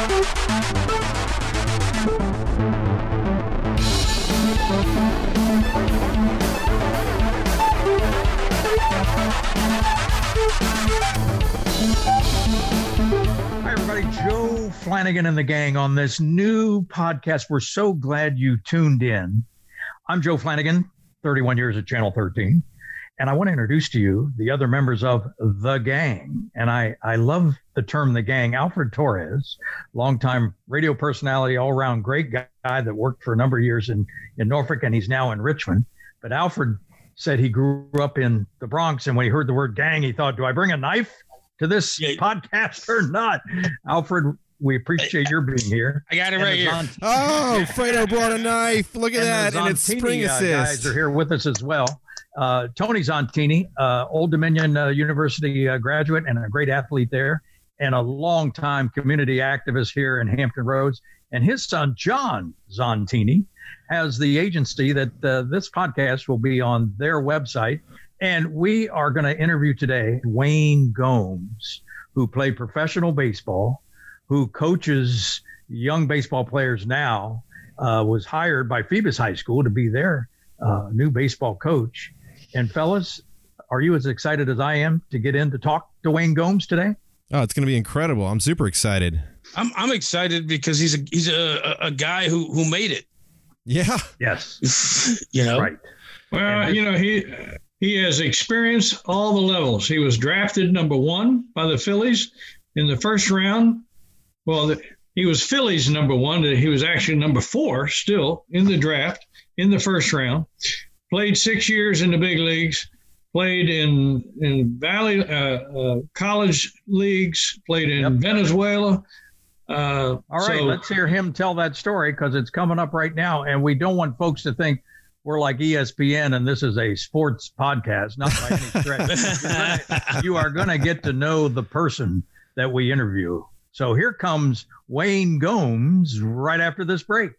Hi, everybody. Joe Flanagan and the gang on this new podcast. We're so glad you tuned in. I'm Joe Flanagan, 31 years at Channel 13. And I want to introduce to you the other members of the gang. And I, I love the term the gang. Alfred Torres, longtime radio personality, all around great guy that worked for a number of years in, in Norfolk, and he's now in Richmond. But Alfred said he grew up in the Bronx. And when he heard the word gang, he thought, do I bring a knife to this Yeah. podcast or not? Alfred, we appreciate your being here. I got it And right here. Zon- Oh, Fredo brought a knife. Look at that. And it's Zontini, spring uh, guys assist. are here with us as well. Uh, Tony Zontini, uh, Old Dominion uh, University uh, graduate and a great athlete there, and a longtime community activist here in Hampton Roads. And his son, John Zontini, has the agency that uh, this podcast will be on their website. And we are going to interview today Wayne Gomes, who played professional baseball, who coaches young baseball players now, uh, was hired by Phoebus High School to be their uh, new baseball coach. And fellas, are you as excited as I am to get in to talk to Wayne Gomes today? Oh, it's going to be incredible. I'm super excited. I'm I'm excited because he's a he's a, a, a guy who who made it. Yeah. Yes, You know, right. Well, And- you know, he he has experienced all the levels. He was drafted number one by the Phillies in the first round. Well, the, he was Phillies number one. He was actually number four still in the draft in the first round. Played six years in the big leagues. Played in in Valley uh, uh, college leagues. Played in Yep. Venezuela. Uh, All right, so- let's hear him tell that story because it's coming up right now. And we don't want folks to think we're like ESPN and this is a sports podcast, not by any stretch. You are going to get to know the person that we interview. So here comes Wayne Gomes right after this break.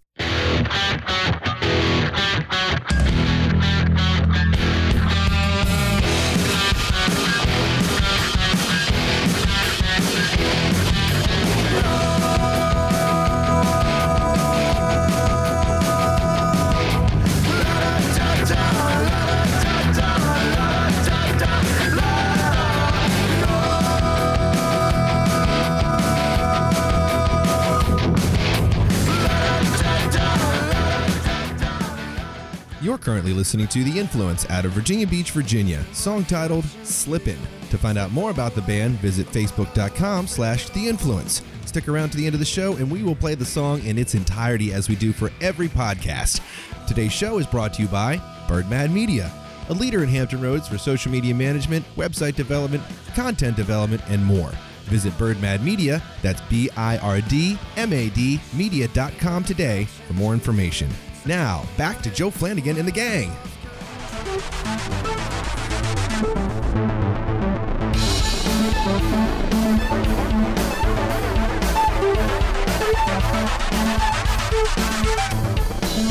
You're currently listening to The Influence out of Virginia Beach, Virginia, song titled Slippin'. To find out more about the band, visit facebook.com slash The Influence. Stick around to the end of the show and we will play the song in its entirety as we do for every podcast. Today's show is brought to you by Birdmad Media, a leader in Hampton Roads for social media management, website development, content development, and more. Visit Birdmad Media, that's B I R D M A D, media.com today for more information. Now, back to Joe Flanagan and the gang.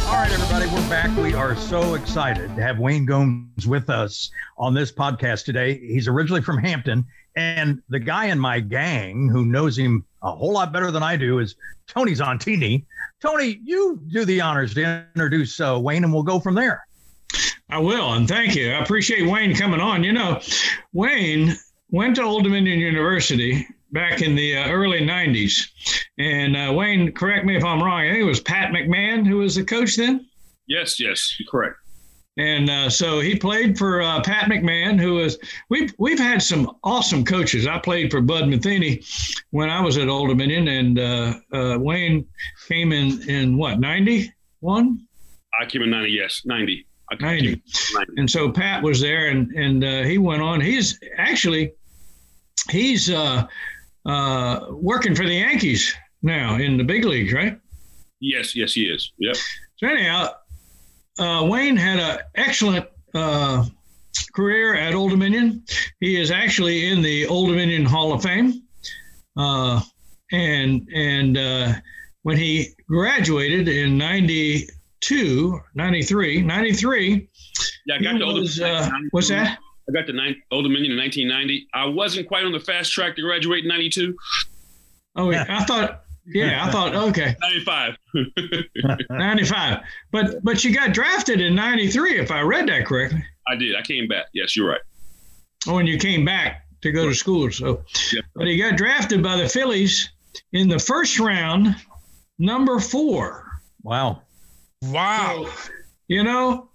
All right, everybody, we're back. We are so excited to have Wayne Gomes with us on this podcast today. He's originally from Hampton, and the guy in my gang who knows him a whole lot better than I do is Tony Zontini. Tony, you do the honors to introduce uh, Wayne, and we'll go from there. I will, and thank you. I appreciate Wayne coming on. You know, Wayne went to Old Dominion University back in the uh, early 90s. And uh, Wayne, correct me if I'm wrong, I think it was Pat McMahon who was the coach then. Yes, yes, correct. And uh, so he played for uh, Pat McMahon, who was we've we've had some awesome coaches. I played for Bud Metheny when I was at Old Dominion, and uh, uh, Wayne came in in what ninety one. I came in 90, yes, 90. I came 90. in 90. and so Pat was there, and and uh, he went on. He's actually he's uh, uh, working for the Yankees now in the big leagues, right? Yes, yes, he is. Yep. So anyhow, uh, Wayne had an excellent uh, career at Old Dominion. He is actually in the Old Dominion Hall of Fame, uh, and and uh, when he graduated in 92, 93, 93, Yeah, I got he to Old was, Dominion. uh, what's that? I got to nine, Old Dominion in 1990. I wasn't quite on the fast track to graduate in 92. Oh, I thought Yeah, I thought okay, 95. 95. But but you got drafted in 93 if I read that correctly. I did. I came back. Yes, you're right. Oh, and you came back to go to school. So, Yeah. but he got drafted by the Phillies in the first round, number four. Wow. Wow. You know,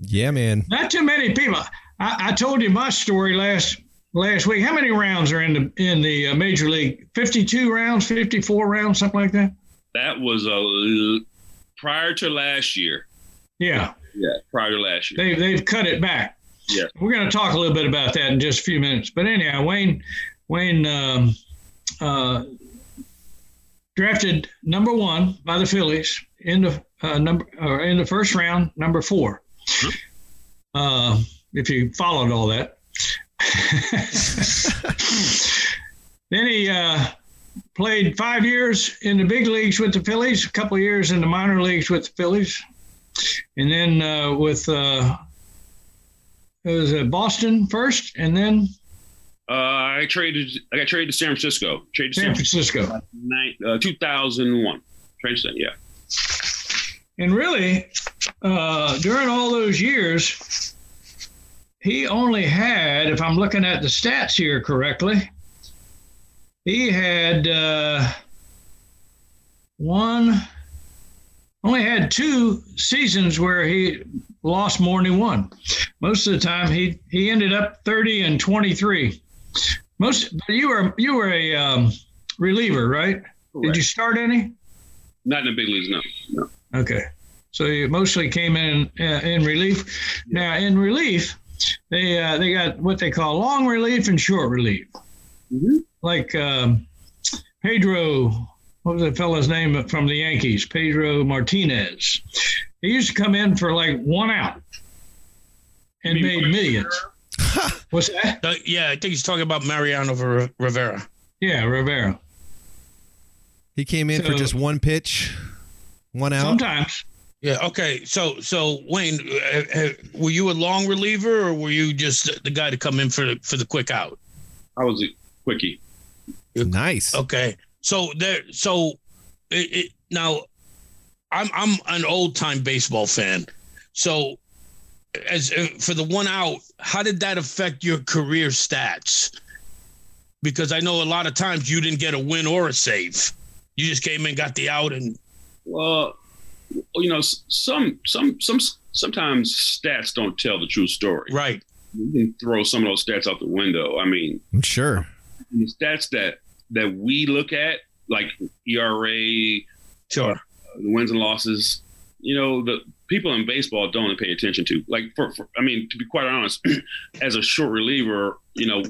Yeah, man. not too many people. I, I told you my story last last week. How many rounds are in the in the uh, major league? Fifty two rounds, fifty four rounds, something like that. That was a prior to last year. Yeah, Yeah, prior to last year. they they've cut it back. Yeah. we're going to talk a little bit about that in just a few minutes. But anyhow, Wayne Wayne um, uh, drafted number one by the Phillies in the uh, number or in the first round, number four. Uh, if you followed all that. then he uh, played five years in the big leagues with the Phillies, a couple years in the minor leagues with the Phillies, and then uh, with uh, it was uh, Boston first, and then Uh, I traded. I got traded to San Francisco. Traded to San San Francisco. Uh, 2001. Traded to yeah. And really, uh, during all those years, he only had, if I'm looking at the stats here correctly, he had uh, one, only had two seasons where he lost more than he won. Most of the time, he he ended up 30 and 23. Most, but you were you were a um, reliever, right? Did you start any? Not in the big leagues, no. No. Okay. So you mostly came in uh, in relief. Now in relief, they uh, they got what they call long relief and short relief. Mhm. Like um, Pedro, what was that fellow's name from the Yankees? Pedro Martinez. He used to come in for like one out and You made millions. What's that? Uh, yeah, I think he's talking about Mariano Ver- Rivera. Yeah, Rivera. He came in for just one pitch, one out. Sometimes. Yeah. Okay. So, so Wayne, uh, uh, were you a long reliever or were you just the guy to come in for the, for the quick out? I was a quickie. Nice. Okay. So there. So it, it, now, I'm I'm an old time baseball fan. So, as uh, for the one out, how did that affect your career stats? Because I know a lot of times you didn't get a win or a save. You just came in, got the out, and Well, you know, some some some sometimes stats don't tell the true story. right. You can throw some of those stats out the window. I mean, sure. the stats that that we look at, like ERA, Sure. Uh, the wins and losses, you know, the people in baseball don't pay attention to. Like, for, for I mean, to be quite honest, as a short reliever, you know,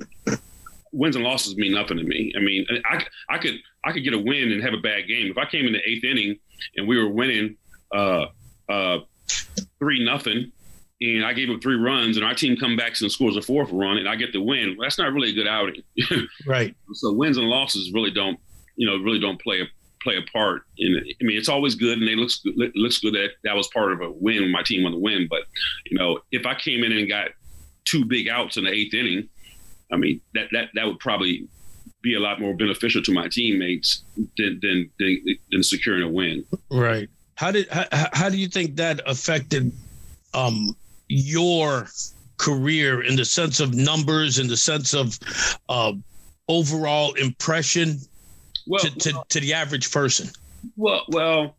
wins and losses mean nothing to me. I mean, I, I could I could get a win and have a bad game. If I came in the eighth inning and we were winning uh, uh, three nothing, and I gave up three runs, and our team come back and scores a fourth run, and I get the win, well, that's not really a good outing. Right. so wins and losses really don't you know really don't play a play a part in it. I mean it's always good and it looks good it looks good that that was part of a win my team won the win but you know if I came in and got two big outs in the eighth inning I mean that that that would probably be a lot more beneficial to my teammates than than than, than securing a win Right. How did how, how do you think that affected um your career in the sense of numbers, in the sense of uh, overall impression well to, to, to the average person? Well, well,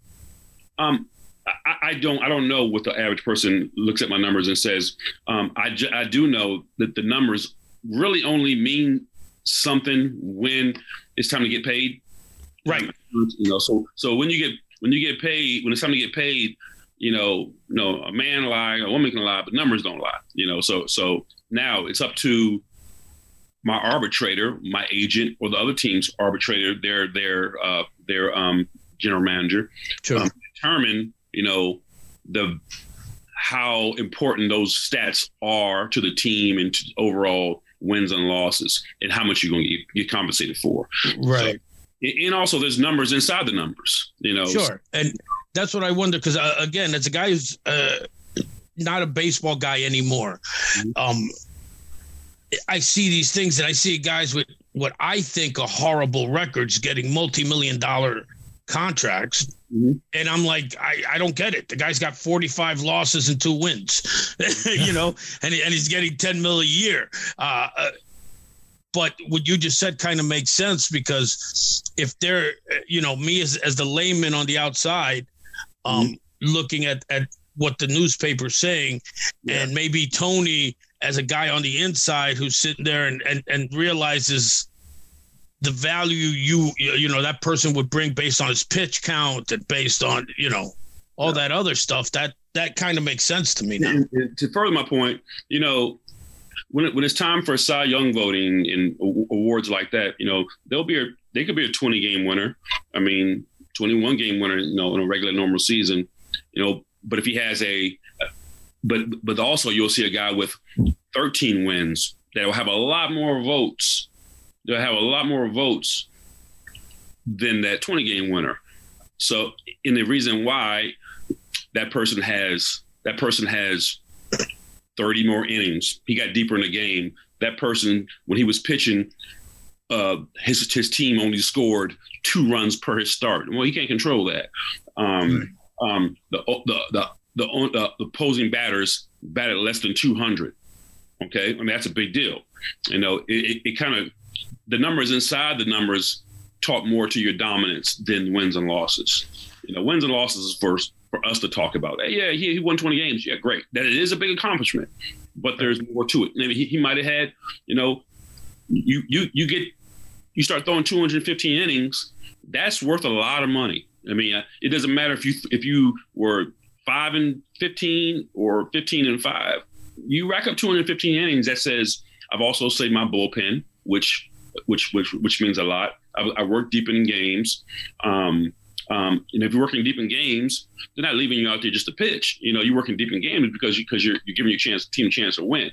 um, I, I don't, I don't know what the average person looks at my numbers and says. Um, I, ju- I do know that the numbers really only mean something when it's time to get paid. Right. You know, so so when you get when you get paid, when it's time to get paid, you know, you know, a man lie, a woman can lie, but numbers don't lie. You know, so so now it's up to my arbitrator, my agent, or the other team's arbitrator, their their uh, their um, general manager, Sure. Um, determine you know the how important those stats are to the team and to overall wins and losses, and how much you're going to get, get compensated for. right. And- And also, there's numbers inside the numbers. You know, Sure. And that's what I wonder because uh, again, as a guy who's uh, not a baseball guy anymore, um, I see these things and I see guys with what I think are horrible records getting multi-million dollar contracts. Mhm. And I'm like, I, I don't get it. The guy's got 45 losses and two wins, you know, and, and he's getting 10 mil a year. Uh, uh, but what you just said kind of makes sense because if they're, you know, me as, as the layman on the outside, um, looking at, at what the newspaper's saying, Yeah. and maybe Tony as a guy on the inside who's sitting there and, and, and realizes the value you you know that person would bring based on his pitch count and based on you know all that other stuff that that kind of makes sense to me now. And to further my point, you know, when it, when it's time for Cy Young voting and awards like that, you know, they'll be a they could be a 20 game winner. I mean, 21 game winner, you know, in a regular normal season, you know. But if he has a, but but also you'll see a guy with 13 wins that will have a lot more votes. They'll have a lot more votes than that 20 game winner. So, and the reason why that person has that person has 30 more innings. He got deeper in the game. That person, when he was pitching, uh, his his team only scored two runs per his start. Well, he can't control that. Um, um, the, the the the the opposing batters batted less than 200. Okay, I mean that's a big deal. You know, it, it, it kind of the numbers inside the numbers talk more to your dominance than wins and losses. You know, wins and losses is for for us to talk about. Hey, yeah, he, he won 20 games. Yeah, great. That it is a big accomplishment, but there's more to it. Maybe he, he might have had, you know, you you you get you start throwing 215 innings. That's worth a lot of money. I mean, it doesn't matter if you if you were five and 15 or 15 and five. You rack up 215 innings. That says I've also saved my bullpen, which which which which means a lot. I, I work deep in games. Um, um, and if you're working deep in games, they're not leaving you out there just to pitch. You know, you're working deep in games because you, because you're you're giving your chance team a chance to win.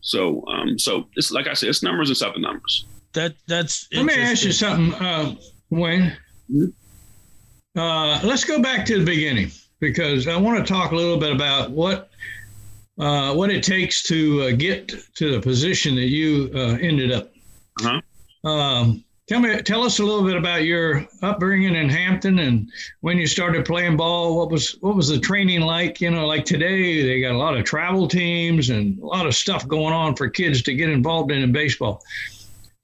So um, so it's like I said, it's numbers inside the numbers. That that's Let me ask you something, uh, Wayne. Uh, let's go back to the beginning because I want to talk a little bit about what uh, what it takes to uh, get to the position that you uh, ended up. Uh-huh. Um, tell me, tell us a little bit about your upbringing in Hampton and when you started playing ball. What was what was the training like? You know, like today they got a lot of travel teams and a lot of stuff going on for kids to get involved in in baseball.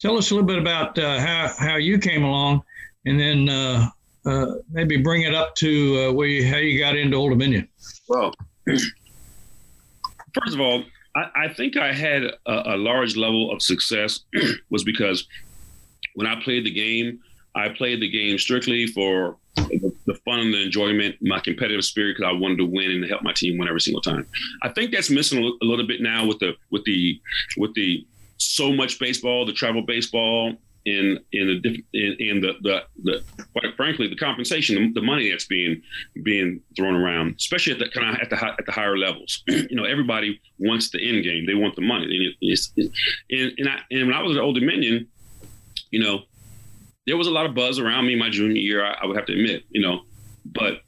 Tell us a little bit about uh, how how you came along, and then uh, uh, maybe bring it up to uh, where you, how you got into Old Dominion. Well, first of all, I, I think I had a, a large level of success was because when I played the game, I played the game strictly for the, fun and the enjoyment, my competitive spirit, because I wanted to win and help my team win every single time. I think that's missing a, little bit now with the with the with the so much baseball, the travel baseball, in in the in, in the, the the quite frankly the compensation, the, the money that's being being thrown around, especially at the kind of at the hi- at the higher levels. you know, everybody wants the end game; they want the money. It's, it, and, and, I, and when I was at Old Dominion, you know, there was a lot of buzz around me my junior year. I, I would have to admit, you know, but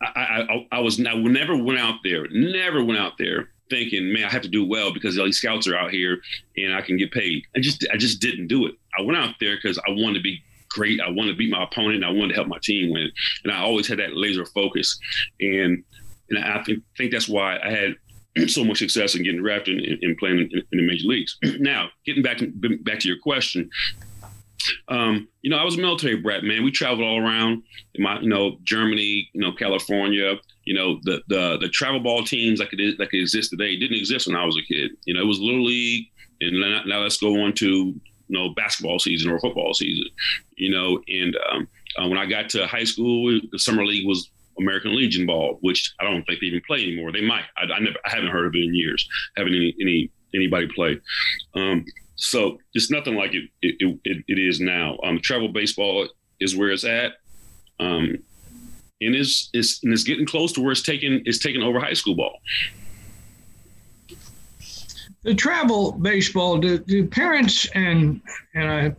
I, I, I, was I never went out there, never went out there thinking, man, I have to do well because all these scouts are out here and I can get paid. I just I just didn't do it. I went out there because I wanted to be great. I wanted to beat my opponent. And I wanted to help my team win. And I always had that laser focus. And and I think think that's why I had so much success in getting drafted and, and playing in, in the major leagues. now, getting back back to your question, um, you know, I was a military brat, man. We traveled all around, my, you know, Germany, you know, California. You know, the the the travel ball teams like it like it exists today didn't exist when I was a kid. You know, it was little league, and now, now let's go on to you know basketball season or football season. You know, and um, uh, when I got to high school, the summer league was American Legion ball, which I don't think they even play anymore. They might. I, I never. I haven't heard of it in years. Haven't any any anybody play. Um, so it's nothing like it it, it, it is now. Um, travel baseball is where it's at, um, and it's, it's and it's getting close to where it's taking it's taking over high school ball. The travel baseball. Do, do parents and and I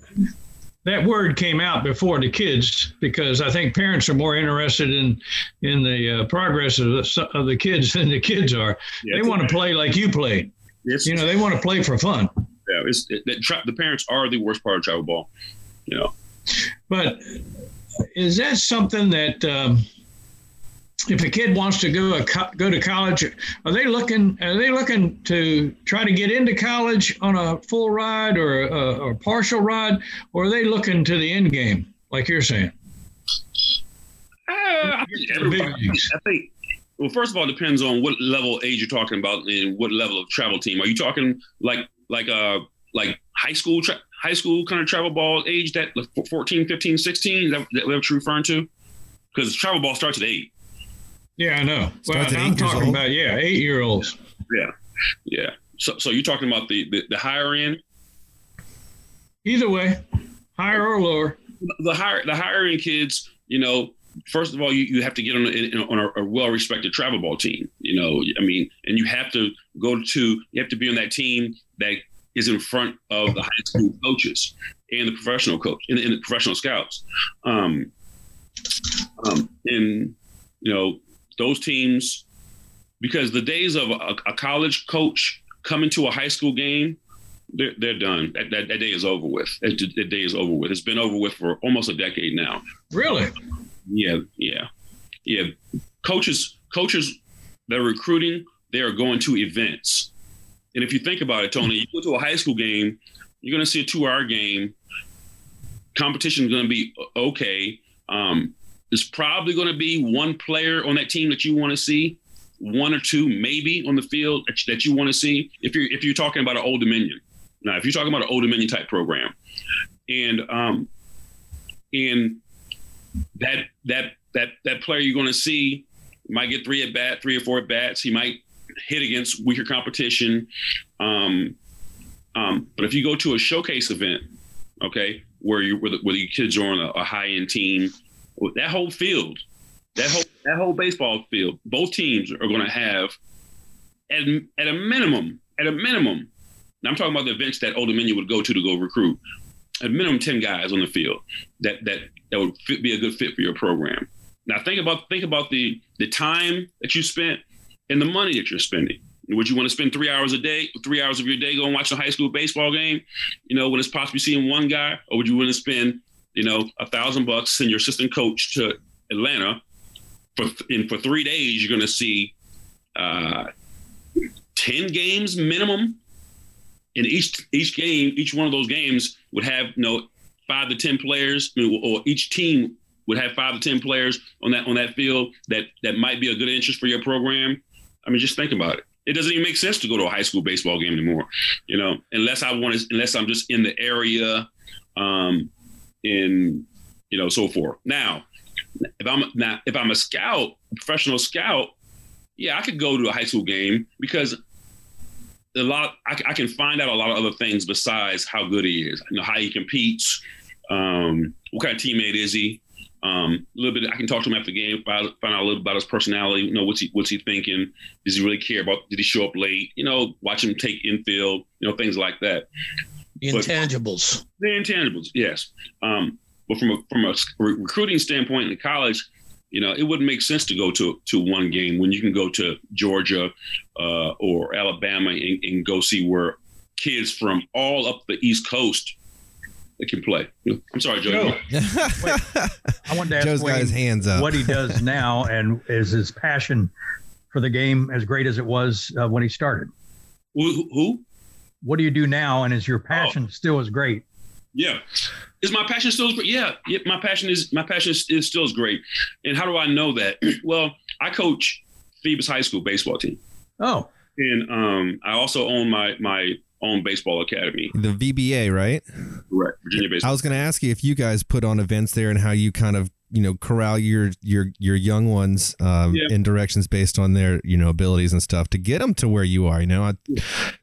that word came out before the kids because I think parents are more interested in in the uh, progress of the, of the kids than the kids are. Yeah, they want to play like you played. It's, You know, they want to play for fun. It's, it, that tra- the parents are the worst part of travel ball. You know, But is that something that um, if a kid wants to go a co- go to college, are they looking are they looking to try to get into college on a full ride or a, or partial ride, or are they looking to the end game like you're saying? Uh, I, think I think well, first of all, it depends on what level age you're talking about and what level of travel team. Are you talking like like uh like high school tra- high school kind of travel ball age that like 14, 15, 16? Is that, that what you're referring to? Because travel ball starts at eight. Yeah, I know. Well, I'm talking old. about yeah, eight year olds. Yeah, yeah. So so you're talking about the the, the higher end, Either way, higher or lower. the higher the higher end kids. You know, first of all, you, you have to get on a, on a, a well respected travel ball team. You know, I mean, and you have to go to you have to be on that team that is in front of the high school coaches and the professional coach and, and the professional scouts. Um, um, and you know those teams because the days of a, a college coach coming to a high school game they're, they're done that, that, that day is over with that, that day is over with it's been over with for almost a decade now Really? Yeah yeah. Yeah coaches coaches they're recruiting they are going to events. And if you think about it tony you go to a high school game you're going to see a two hour game competition is going to be okay. Um, there's probably going to be one player on that team that you want to see one or two maybe on the field that, that you want to see if you're if you're talking about an old dominion. Now if you're talking about an old dominion type program. And um and that that that that player you're going to see might get three at bat three or four at bats he might hit against weaker competition um um but if you go to a showcase event okay where you where the, where the kids are on a, a high end team that whole field that whole that whole baseball field, both teams are going to have at, at a minimum, at a minimum. Now I'm talking about the events that Old Dominion would go to to go recruit. At minimum, ten guys on the field that that that would fit, be a good fit for your program. Now think about think about the the time that you spent and the money that you're spending. Would you want to spend three hours a day, three hours of your day going watch a high school baseball game? You know, when it's possibly seeing one guy, or would you want to spend, you know, a thousand bucks, send your assistant coach to Atlanta for and for three days you're going to see uh, ten games minimum. And each each game, each one of those games would have you know five to ten players, or each team would have five to ten players on that on that field that that might be a good interest for your program. I mean, just think about it. It doesn't even make sense to go to a high school baseball game anymore, you know, unless I want to, unless I'm just in the area, um, in you know, so forth. Now, if I'm now if I'm a scout, professional scout, yeah, I could go to a high school game because a lot I, I can find out a lot of other things besides how good he is. You know how he competes, um, what kind of teammate is he. Um, a little bit, I can talk to him after the game, find, find out a little about his personality. You know, what's he what's he thinking? Does he really care about? Did he show up late? You know, watch him take infield. You know, things like that. The But- intangibles. The intangibles, yes. Um, but from a from a recruiting standpoint in college, you know, it wouldn't make sense to go to to one game when you can go to Georgia uh, or Alabama and, and go see where kids from all up the East Coast that can play. I'm sorry, Joe. Joe. I wanted to ask Joe's got his hands up. what he does now and is his passion for the game as great as it was uh, when he started. Who, who? What do you do now, and is your passion still as great? Yeah. Is my passion still? Yeah, yeah. My passion is my passion is, is still as great. And how do I know that? well, I coach Phoebus High School baseball team, Oh, and um, I also own my my own baseball academy. the VBA, right? Right. Virginia baseball. I was going to ask you if you guys put on events there and how you kind of you know corral your your your young ones um, Yeah. in directions based on their you know abilities and stuff to get them to where you are. You know, I,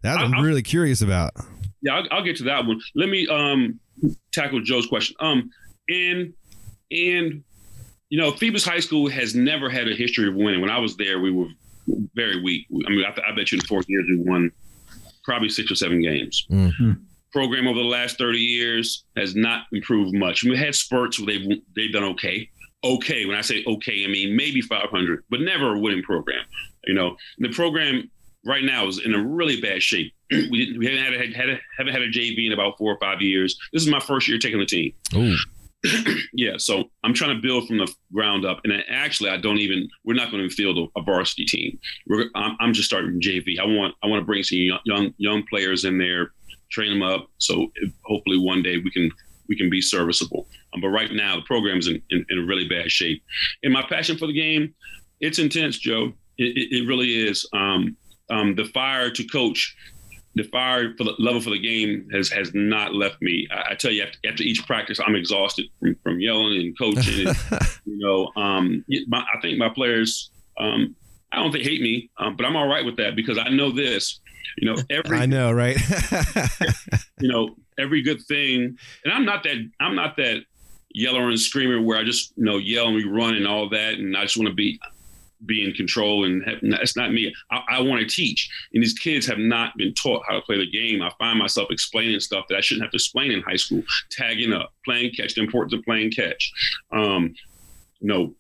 that I'm I- I- really curious about. Yeah, I'll, I'll get to that one. Let me um tackle Joe's question. Um, and and you know, Phoebus High School has never had a history of winning. When I was there, we were very weak. I mean, I, I bet you in four years we won probably six or seven games. Mhm. Program over the last thirty years has not improved much. We had spurts where they've they've done okay. Okay, when I say okay, I mean maybe 500, but never a winning program. You know, the program right now is in a really bad shape. we didn't, we haven't had a, had a, haven't had a JV in about four or five years. This is my first year taking the team. Ooh. yeah, so I'm trying to build from the ground up, and actually, I don't even. We're not going to field a, a varsity team. We're, I'm, I'm, just starting JV. I want I want to bring some young, young young players in there, train them up, so hopefully one day we can we can be serviceable. Um, but right now, the program's in, in, in really bad shape. And my passion for the game, it's intense, Joe. It, it, it really is. Um, um, the fire to coach the fire for the level for the game has has not left me. I, I tell you, after, after, each practice, I'm exhausted from, from yelling and coaching. and, you know, um, my, I think my players, um, I don't think hate me, um, but I'm all right with that because I know this. You know, every I know, right? you know, every good thing, and I'm not that. I'm not that yeller and screamer where I just you know yell and we run and all that, and I just want to be be in control and have, that's not me. I, I want to teach, and these kids have not been taught how to play the game. I find myself explaining stuff that I shouldn't have to explain in high school. Tagging up, playing catch, the importance of playing catch. Um, you know,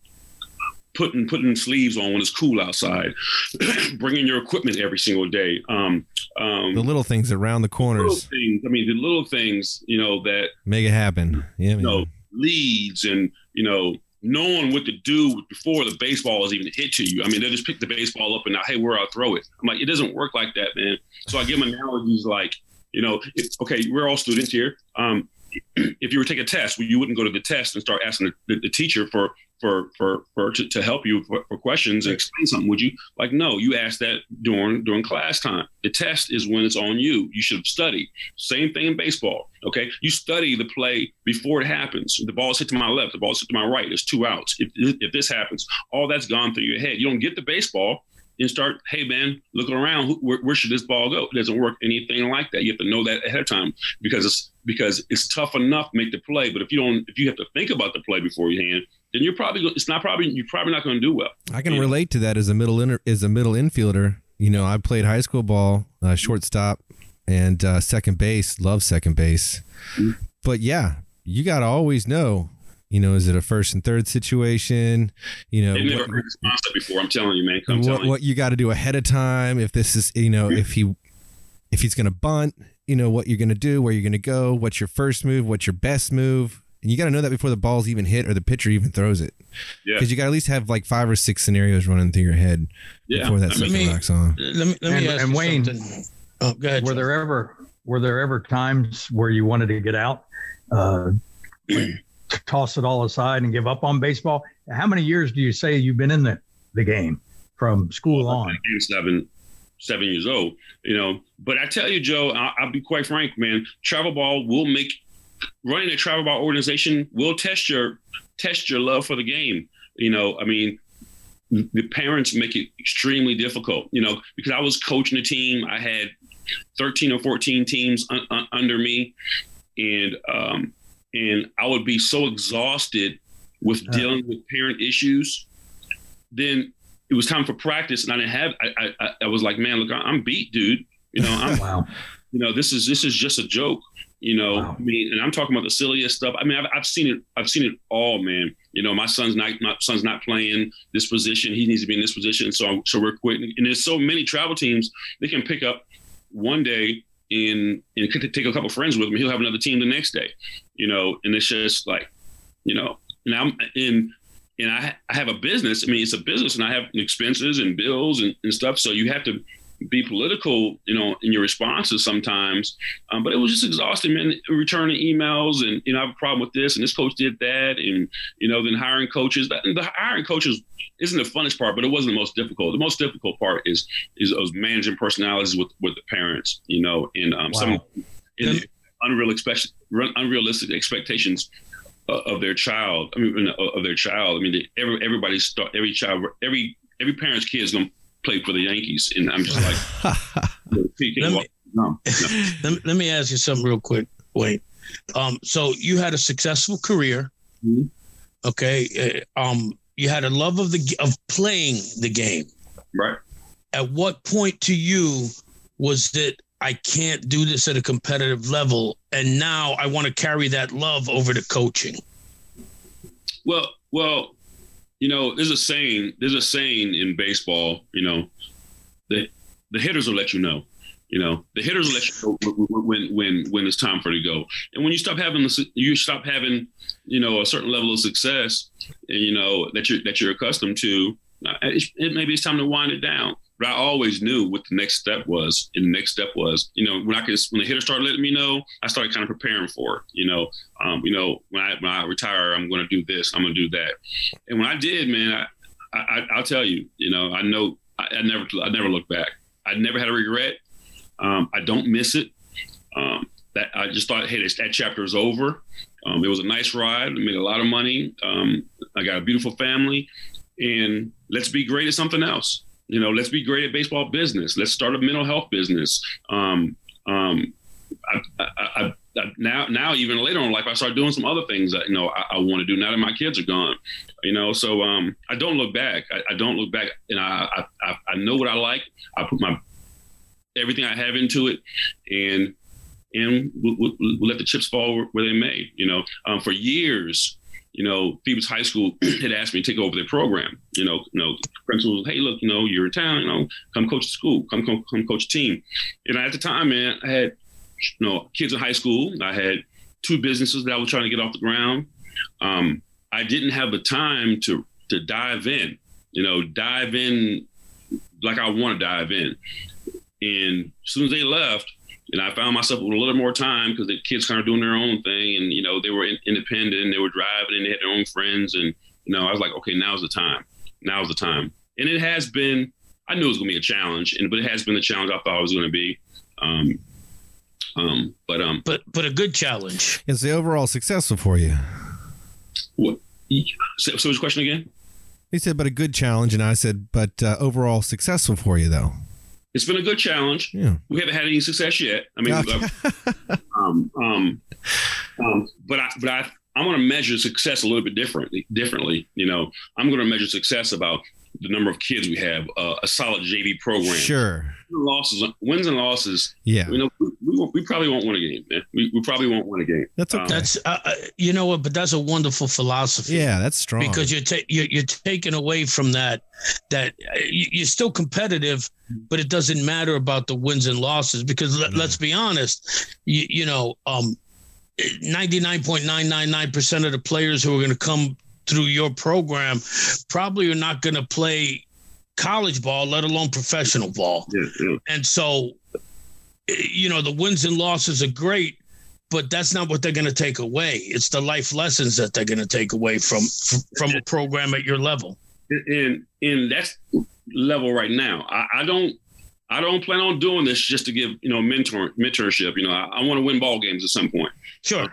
putting putting sleeves on when it's cool outside, bringing your equipment every single day. Um, um, the little things around the corners. Things, I mean, the little things, you know, that make it happen. Yeah, you know, leads and you know knowing what to do before the baseball is even hit to you. I mean, they just pick the baseball up and now, hey, where I'll throw it. I'm like, it doesn't work like that, man. So I give them analogies like, you know, okay, we're all students here. Um, if you were take a test, well, you wouldn't go to the test and start asking the, the, the teacher for for for for to, to help you for, for, questions and explain something would you? Like no you ask that during during class time. The test is when it's on you. You should study same thing in baseball okay? You study the play before it happens. The ball's hit to my left the ball's hit to my right there's two outs. If, if this happens all that's gone through your head. You don't get the baseball and start, hey man, looking around, where, where, should this ball go? It doesn't work anything like that. You have to know that ahead of time because it's because it's tough enough to make the play, but if you don't, if you have to think about the play before your hand, then you're probably it's not probably you're probably not going to do well. I can relate know? to that as a middle inter, as a middle infielder. You know, I played high school ball, uh, shortstop, and uh, second base. Love second base, mm-hmm. but yeah, you got to always know. You know, is it a first and third situation? You know, never what, heard this concept before. I'm telling you, man. I'm what, you. what you got to do ahead of time. If this is, you know, if he if he's going to bunt, you know what you're going to do, where you're going to go, what's your first move, what's your best move and you got to know that before the ball's even hit or the pitcher even throws it. Yeah. Because you got to at least have like five or six scenarios running through your head yeah. before that I mean, locks on. Let me, let me and, and Wayne, something. oh, go ahead. Were there ever were there ever times where you wanted to get out, uh, toss it all aside and give up on baseball? How many years do you say you've been in the, the game from school on? Seven, seven years old, you know. But I tell you, Joe, I'll, I'll be quite frank, man. Travel ball will make running a travel ball organization will test your test your love for the game. You know, I mean, the parents make it extremely difficult. You know, because I was coaching a team, I had 13 or 14 teams un- un- under me, and um, and I would be so exhausted with dealing with parent issues. Then it was time for practice, and I didn't have. I I, I was like, man, look, I'm beat, dude. You know, I'm. wow. You know, this is this is just a joke. You know, wow. I mean, and I'm talking about the silliest stuff. I mean, I've, I've seen it. I've seen it all, man. You know, my son's not my son's not playing this position. He needs to be in this position. So so we're quitting. And there's so many travel teams they can pick up one day and and take a couple friends with him. He'll have another team the next day. You know, and it's just like, you know, and I'm in and I, I have a business. I mean, it's a business, and I have expenses and bills and, and stuff. So you have to be political, you know, in your responses sometimes. Um, but it was just exhausting, man. Returning emails and you know, I have a problem with this, and this coach did that, and you know, then hiring coaches. The hiring coaches isn't the funnest part, but it wasn't the most difficult. The most difficult part is is, is managing personalities with with the parents, you know, and um, wow. some unreal expect, unrealistic expectations of their child. I mean, of their child. I mean, every everybody start every child every every parent's kid is going to play for the Yankees, and I'm just like, let, me, no, no. let, me, let me ask you something real quick. Wait, um, so you had a successful career, mm-hmm. okay? Uh, um, you had a love of the of playing the game, right? At what point to you was it? I can't do this at a competitive level, and now I want to carry that love over to coaching. Well, well, you know, there's a saying, there's a saying in baseball, you know, the the hitters will let you know. You know, the hitters will let you know when when when it's time for it to go. And when you stop having you stop having, you know, a certain level of success, you know that you're that you're accustomed to. Uh, maybe it's time to wind it down. But I always knew what the next step was. And the next step was, you know, when I could, when the hitter started letting me know, I started kind of preparing for it. You know, um, you know, when I when I retire, I'm going to do this, I'm going to do that. And when I did, man, I, I I'll tell you, you know, I know I, I never I never looked back. I never had a regret. Um, I don't miss it. Um, that I just thought, hey, that chapter is over. Um, it was a nice ride. I made a lot of money. Um, I got a beautiful family, and let's be great at something else. You know, let's be great at baseball business. Let's start a mental health business. Um, um, I, I, I, now, now even later in life, I start doing some other things that you know I, want to do now that my kids are gone. You know, so um, I don't look back. I, don't look back, and I, I, I know what I like. I put my everything I have into it, and and we'll, we'll, we'll let the chips fall where they may. You know, um, for years, you know, Phoebus High School had asked me to take over their program. You know, you know, principal, hey, look, you know, you're in town, you know, come coach the school, come come come coach the team. And at the time, man, I had you know kids in high school. I had two businesses that I was trying to get off the ground. Um, I didn't have the time to to dive in. You know, dive in like I want to dive in. And as soon as they left, and I found myself with a little more time because the kids kind of doing their own thing, and you know they were in, independent, and they were driving, and they had their own friends, and you know I was like, okay, now's the time, now's the time, and it has been. I knew it was going to be a challenge, and but it has been the challenge I thought it was going to be. Um, um, but um, but but a good challenge. Is the overall successful for you? What? So, so his question again? He said, but a good challenge, and I said, but uh, overall successful for you though. It's been a good challenge. Yeah. We haven't had any success yet. I mean, okay. uh, um, um, um, but I, but I, I'm going to measure success a little bit differently. Differently, you know, I'm going to measure success about the number of kids we have, uh, a solid JV program. Sure. Losses, wins and losses. Yeah. You know, we, we, we probably won't win a game, man. We, we probably won't win a game. That's okay. Um, that's uh, uh, you know what, but that's a wonderful philosophy. Yeah, that's strong because you're ta- you're, you're taking away from that that uh, you're still competitive, but it doesn't matter about the wins and losses because mm-hmm. let's be honest, you, you know, um, 99.999% of the players who are going to come through your program probably are not going to play college ball, let alone professional ball. And so, you know, the wins and losses are great, but that's not what they're going to take away. It's the life lessons that they're going to take away from from a program at your level. And in that level right now, I, I don't. I don't plan on doing this just to give you know mentor mentorship. You know, I, I want to win ball games at some point. Sure.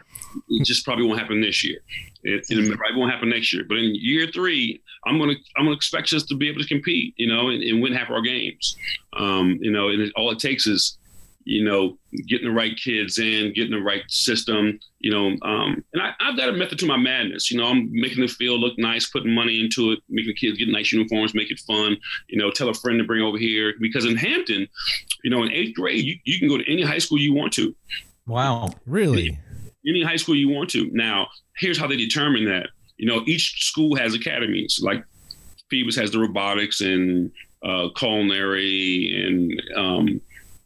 It just probably won't happen this year. It, it probably won't happen next year. But in year three, I'm gonna I'm gonna expect us to be able to compete, you know, and, and win half our games. Um, you know, and it, all it takes is, you know, getting the right kids in, getting the right system, you know. Um, and I, have got a method to my madness. You know, I'm making the field look nice, putting money into it, making the kids get nice uniforms, make it fun. You know, tell a friend to bring over here because in Hampton, you know, in eighth grade, you, you can go to any high school you want to. Wow, really? Any high school you want to. Now, here's how they determine that. You know, each school has academies. Like Phoebus has the robotics and uh, culinary and um,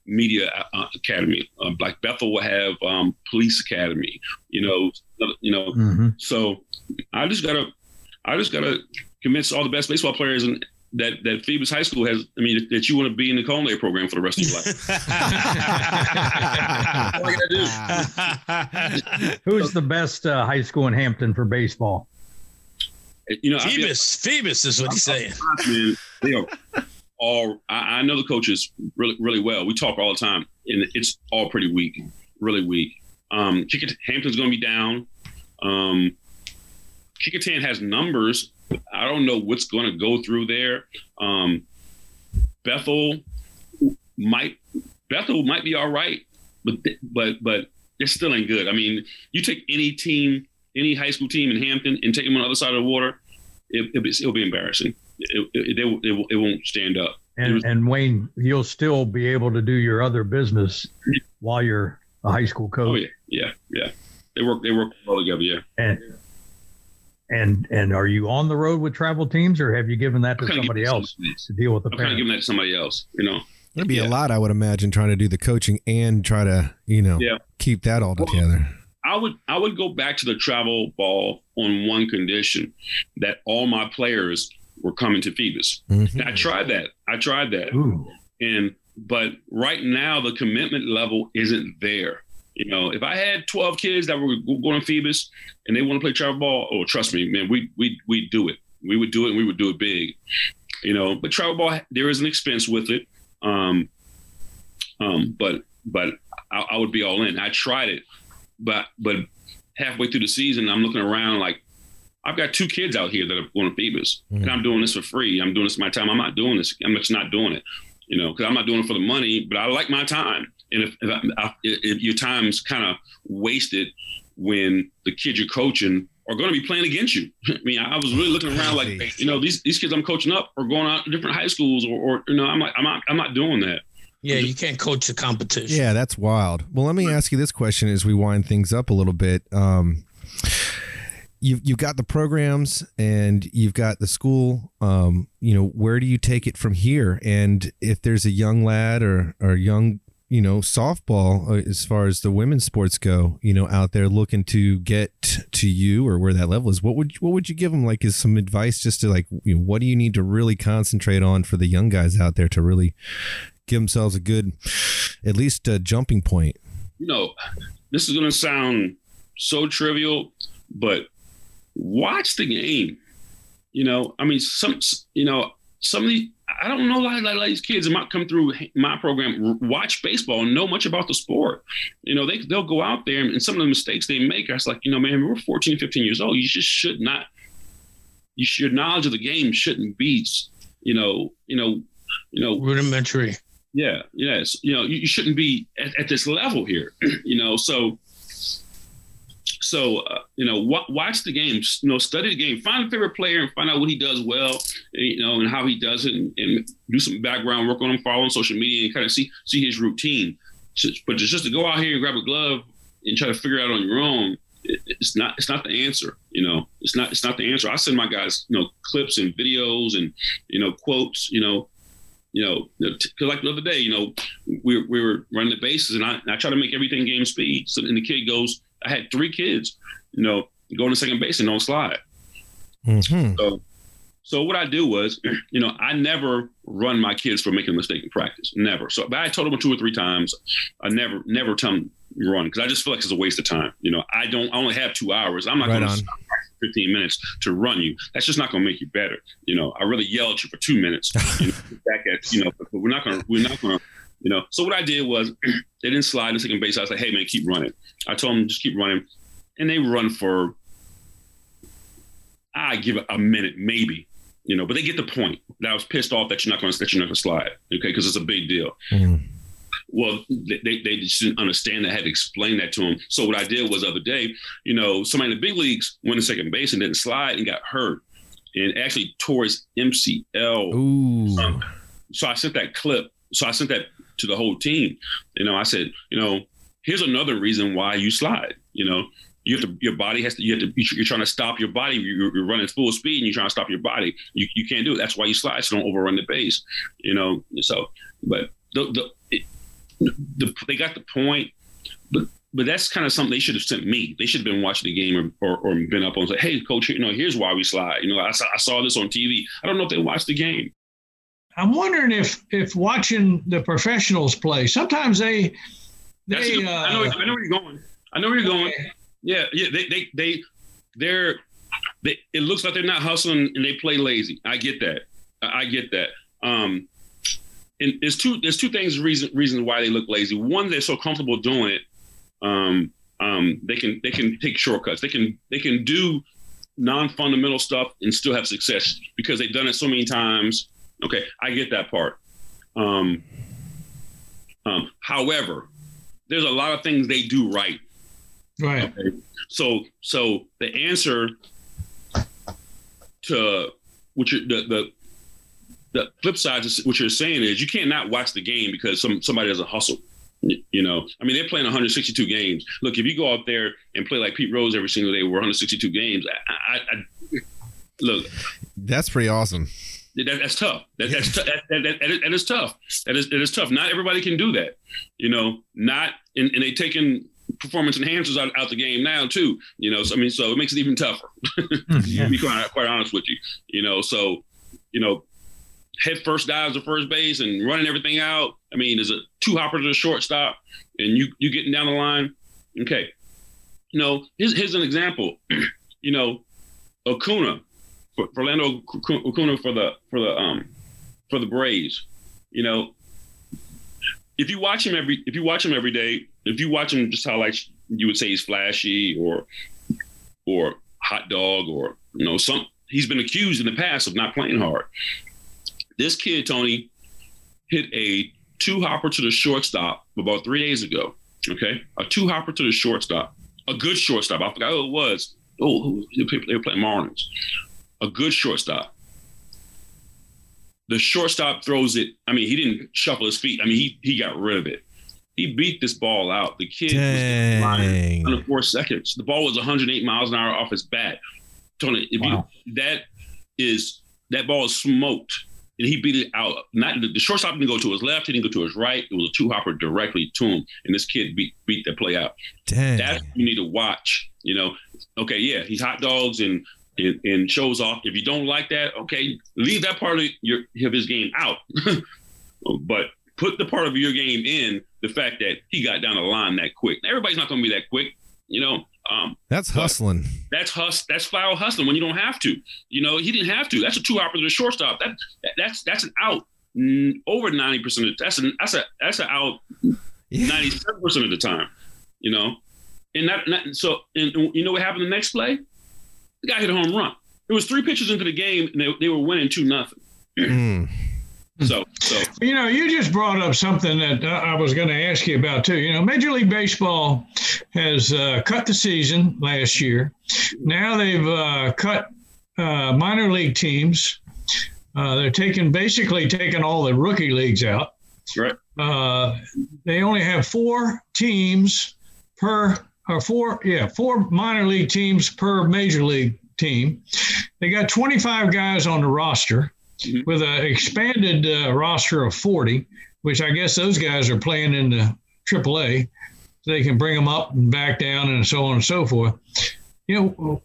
media uh, academy. Uh, like Bethel will have um, police academy. You know, you know. Mm-hmm. So I just gotta, I just gotta convince all the best baseball players and that that Phoebus High School has. I mean, that you want to be in the culinary program for the rest of your life. Who's the best uh, high school in Hampton for baseball? You know, Phoebus. Phoebus is what he's saying. Man, they are all. I, I know the coaches really, really well. We talk all the time, and it's all pretty weak, really weak. Um, Hampton's going to be down. Um, Kecoughtan has numbers I don't know what's going to go through there. Um, Bethel might Bethel might be all right, but but but it still ain't good. I mean, you take any team, any high school team in Hampton, and take them on the other side of the water, it, will it, be embarrassing. It, it, it, it, won't stand up. And, was, and Wayne, you'll still be able to do your other business while you're a high school coach. Oh yeah, yeah, yeah. They work. They work well together. Yeah. And and and are you on the road with travel teams, or have you given that to somebody else to deal with the? I'm kind of giving that to somebody else. You know. There'd be Yeah. a lot, I would imagine, trying to do the coaching and try to, you know, Yeah. keep that all Well, together. I would I would go back to the travel ball on one condition that all my players were coming to Phoebus. Mhm. I tried that. I tried that. Ooh. And but right now the commitment level isn't there. You know, if I had 12 kids that were going to Phoebus and they want to play travel ball, oh trust me, man, we we we do it. We would do it and we would do it big. You know, but travel ball there is an expense with it. Um um but but I, I would be all in. I tried it, but but halfway through the season I'm looking around like I've got two kids out here that are going to Phoebus, and I'm doing this for free. I'm doing this my time. I'm not doing this. I'm just not doing it you know, because I'm not doing it for the money, but I like my time. And if, if, I, if your time's kind of wasted when the kids you're coaching are going to be playing against you. I mean, I was really looking around like, you know, these these kids I'm coaching up are going out to different high schools, or, or you know, I'm like, I'm not, I'm not doing that. Yeah, you can't coach the competition. Yeah, that's wild. Well, let me ask you this question as we wind things up a little bit. Um, you've you've got the programs and you've got the school. Um, you know, where do you take it from here? And if there's a young lad or or young you know softball uh, as far as the women's sports go you know out there looking to get to you or where that level is what would what would you give them like is some advice just to like you know, what do you need to really concentrate on for the young guys out there to really give themselves a good at least a jumping point You know, this is going to sound so trivial, but watch the game. You know, I mean, some, you know, some of the, I don't know a lot of like, these kids that might come through my program, watch baseball and know much about the sport. You know, they, they'll go out there and some of the mistakes they make, I was like, you know, man, we're 14, 15 years old. You just should not, you should, your knowledge of the game shouldn't be, you know, you know, you know, Rudimentary. yeah, yes. You know, you, you shouldn't be at, at this level here. you know, so so uh, you know, wa watch the game. You know, study the game. Find a favorite player and find out what he does well. You know, and how he does it, and, and do some background work on him. Follow on social media and kind of see see his routine. Just- But just to go out here and grab a glove and try to figure out on your own, it, it's not it's not the answer. You know, it's not it's not the answer. I send my guys you know clips and videos and you know quotes. You know, you know, because like the other day, you know, we, we were running the bases and I, I try to make everything game speed. So and the kid goes, I had three kids, you know, going to second base and don't slide. mm-hmm. So, so what I do was, you know, I never run my kids for making a mistake in practice, never. So, but I told them two or three times, I never, never tell them run because I just feel like it's a waste of time. You know, I don't, I only have two hours. I'm not Right going to on. stop for 15 minutes to run you. That's just not going to make you better. You know, I really yell at you for two minutes. You know, back at, you know, but we're not going to, we're not going to. You know, so what I did was they didn't slide in second base. I was like, "Hey man, keep running." I told them just keep running, and they run for I give it a minute, maybe, you know, but they get the point. That I was pissed off that you're not going to that you're not going to slide, okay, because it's a big deal. Mm. Well, they, they, they just didn't understand. I had to explain that to them. So what I did was the other day, you know, somebody in the big leagues went to second base and didn't slide and got hurt, and actually tore his MCL. Ooh. Um, so I sent that clip. So I sent that to the whole team. You know, I said, you know, here's another reason why you slide. You know, you have to, your body has to, you have to, you're trying to stop your body. You're, you're running full speed and you're trying to stop your body. You, you can't do it. That's why you slide. So don't overrun the base, you know? So, but the, the, the they got the point, but, but that's kind of something they should have sent me. They should have been watching the game or, or, or been up on say, Hey coach, you know, here's why we slide. You know, I I saw this on TV. I don't know if they watched the game. I'm wondering if if watching the professionals play, sometimes they they a- I know, uh, I know where you're going. I know where you're going. Yeah, yeah. They, they, they, they're. They, it looks like they're not hustling and they play lazy. I get that. I I get that. Um, and there's two. There's two things. Reason reasons why they look lazy. One, they're so comfortable doing it. Um, um, they can they can take shortcuts. They can they can do non-fundamental stuff and still have success because they've done it so many times. Okay, I get that part. Um, um, however, there's a lot of things they do right. right. Okay. So so the answer to what you the the the flip side to what you're saying is you can't not watch the game because some somebody doesn't hustle. You know, I mean, they're playing 162 games. Look, if you go out there and play like Pete Rose every single day, we're 162 games. I, I, I look, That's pretty awesome. That, that's tough. That, that's t- that, that, that, is tough. That is that is tough. Not everybody can do that. You know, not and, and they taking performance enhancers out, out the game now too. You know, so I mean, so it makes it even tougher. Hmm, to be quite, quite honest with you. You know, so you know, head first dives to first base and running everything out. I mean, is a two hopper to the shortstop, and you you getting down the line. Okay, you know, here's here's an example. you know, Acuna, for, for Orlando Acuna for the for the um for the Braves. You know, if you watch him every if you watch him every day, if you watch him just how like you would say he's flashy or or hot dog or you know some he's been accused in the past of not playing hard. This kid Tony hit a two hopper to the shortstop about three days ago. Okay, a two hopper to the shortstop, a good shortstop. I forgot who it was. Oh, they were playing Marlins. A good shortstop the shortstop throws it. I mean, he didn't shuffle his feet. I mean, he he got rid of it. He beat this ball out. The kid Dang. was under four seconds. The ball was 108 miles an hour off his bat. Tony, if wow. you, that is that ball is smoked, and he beat it out. Not the, the, shortstop didn't go to his left. He didn't go to his right. It was a two hopper directly to him, and this kid beat beat that play out. Dang. That's you need to watch. You know, okay, yeah, he's hot dogs and and, and, shows off. If you don't like that, okay, leave that part of your of his game out. but put the part of your game in the fact that he got down the line that quick. Everybody's not going to be that quick, you know. Um, that's hustling. That's hus. That's foul hustling when you don't have to. You know, he didn't have to. That's a two opposite shortstop. That, that that's that's an out over ninety percent. That's an that's a that's an out ninety seven percent of the time. You know, and that, so and you know what happened the next play? The guy hit a home run. It was three pitches into the game, and they, they were winning two nothing. Mm. So, so you know, you just brought up something that I was going to ask you about too. You know, Major League Baseball has uh, cut the season last year. Now they've uh, cut uh, minor league teams. Uh, they're taking basically taking all the rookie leagues out. Right. Uh, they only have four teams per or four, yeah, four minor league teams per major league team. They got 25 guys on the roster mm-hmm. with an expanded uh, roster of 40, which I guess those guys are playing in the AAA. So they can bring them up and back down and so on and so forth. You know,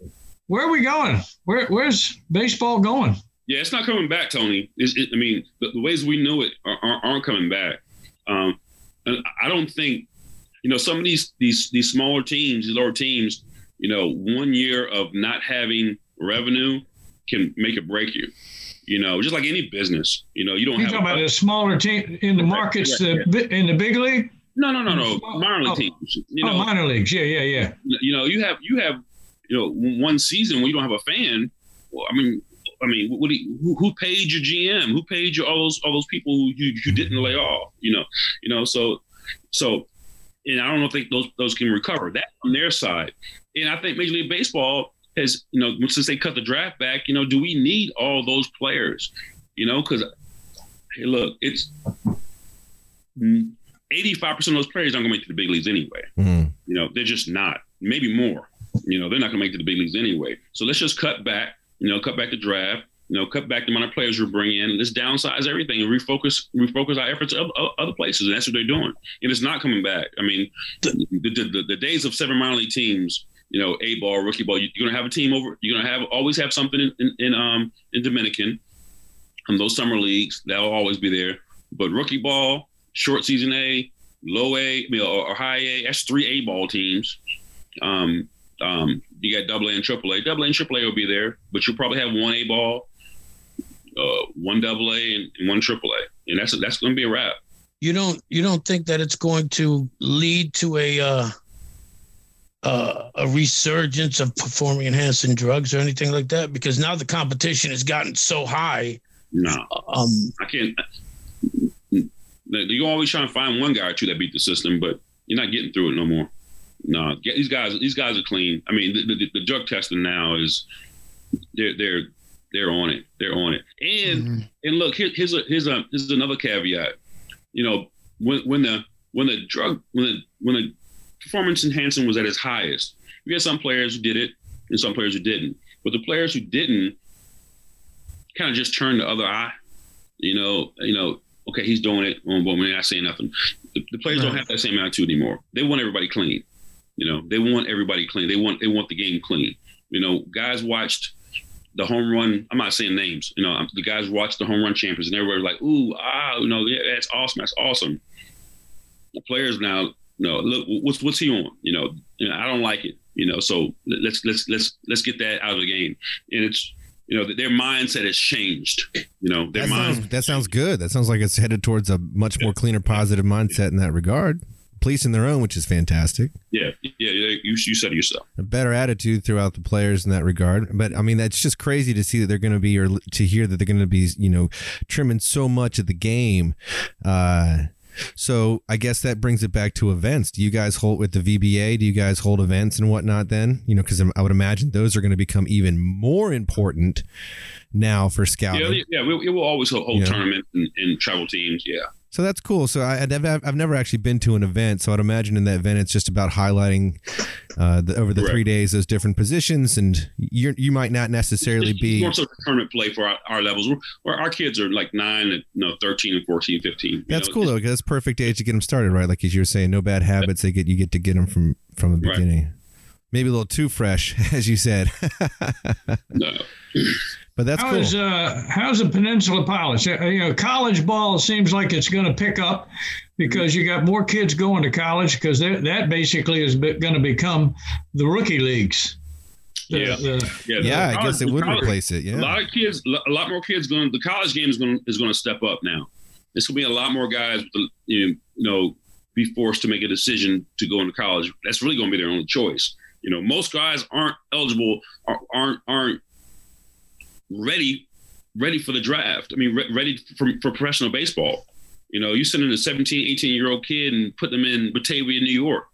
where are we going? Where, where's baseball going? Yeah, it's not coming back, Tony. It, I mean, the, the, ways we knew it are, not coming back. Um, and I don't think you know, some of these these these smaller teams, these lower teams, you know, one year of not having revenue can make or break you. You know, just like any business, you know, you don't you have talking a, about a smaller team in the markets uh, in the big league. No, no, no, no, minor league oh, teams. You oh, know, oh, minor leagues. Yeah, yeah, yeah. You know, you have you have you know one season when you don't have a fan. Well, I mean, I mean, what you, who, who, paid your GM? Who paid you all those all those people who you, you didn't lay off? You know, you know. So, so and I don't think those those can recover that on their side. And I think Major League Baseball has, you know, since they cut the draft back, you know, do we need all those players? You know, because hey, look, it's eighty-five percent of those players aren't going to make it to the big leagues anyway. Mm-hmm. You know, they're just not. Maybe more. You know, they're not going to make it to the big leagues anyway. So let's just cut back. You know, cut back the draft you know, cut back the amount of players we bring in. Let's downsize everything and refocus refocus our efforts of, other places. And that's what they're doing. And it's not coming back. I mean, the, the, the, the days of seven minor league teams, you know, A ball, rookie ball, you, are going to have a team over. You're going to have always have something in, in, in um in Dominican. And those summer leagues, that'll always be there. But rookie ball, short season A, low A, or, or high A, that's three A ball teams. Um, um, you got double A and triple A. Double A and triple A will be there, but you'll probably have one A ball uh, one double A and, and one triple A, and that's that's going to be a wrap. You don't you don't think that it's going to lead to a uh, uh, a resurgence of performing enhancing drugs or anything like that? Because now the competition has gotten so high. No, um, I can't. You always try to find one guy or two that beat the system, but you're not getting through it no more. No, these guys, these guys are clean. I mean, the, the, the drug testing now is they're they're they're on it. They're on it. And mm-hmm. and look, here, here's a here's a is another caveat. You know, when when the when the drug when the when the performance enhancing was at its highest, you had some players who did it and some players who didn't. But the players who didn't kind of just turn the other eye. You know, you know, okay, he's doing it, but we're not saying nothing. The, the players don't have that same attitude anymore. They want everybody clean. You know, they want everybody clean. They want they want the game clean. You know, guys watched the home run. I'm not saying names. You know, the guys watched the home run champions, and everybody was like, "Ooh, ah, you know, yeah, that's awesome. That's awesome." The players now, you know, look, what's what's he on? You know, you know, I don't like it. You know, so let's let's let's let's get that out of the game. And it's you know their mindset has changed. You know, their that mind. sounds, that sounds good. That sounds like it's headed towards a much more cleaner, positive mindset in that regard. Policing their own, which is fantastic. Yeah, yeah, yeah. You, you said it yourself. A better attitude throughout the players in that regard. But I mean, that's just crazy to see that they're going to be, or to hear that they're going to be, you know, trimming so much of the game. Uh, so I guess that brings it back to events. Do you guys hold with the VBA? Do you guys hold events and whatnot then? You know, because I would imagine those are going to become even more important now for scouting. Yeah, yeah, we, will always hold, hold yeah. tournaments and, and travel teams. Yeah. So that's cool. So I, have never actually been to an event. So I'd imagine in that event it's just about highlighting uh, the, over the Correct. three days those different positions, and you you might not necessarily be more so tournament play for our, our levels. We're, our kids are like nine, and know, thirteen and 14, 15. That's know? cool though, because that's perfect age to get them started, right? Like as you were saying, no bad habits. They get you get to get them from from the beginning. Right. Maybe a little too fresh, as you said. no. But that's how's, cool. Uh, how's the Peninsula Pilots? Uh, you know, college ball seems like it's going to pick up because you got more kids going to college because that basically is going to become the rookie leagues. The, yeah, the, yeah, yeah I guess it would college, replace it. Yeah, a lot of kids, a lot more kids going. The college game is going is going to step up now. There's going to be a lot more guys, you know, be forced to make a decision to go into college. That's really going to be their only choice. You know, most guys aren't eligible, aren't aren't ready ready for the draft. I mean, re- ready for, for professional baseball. You know, you send in a 17, 18 year old kid and put them in Batavia, New York.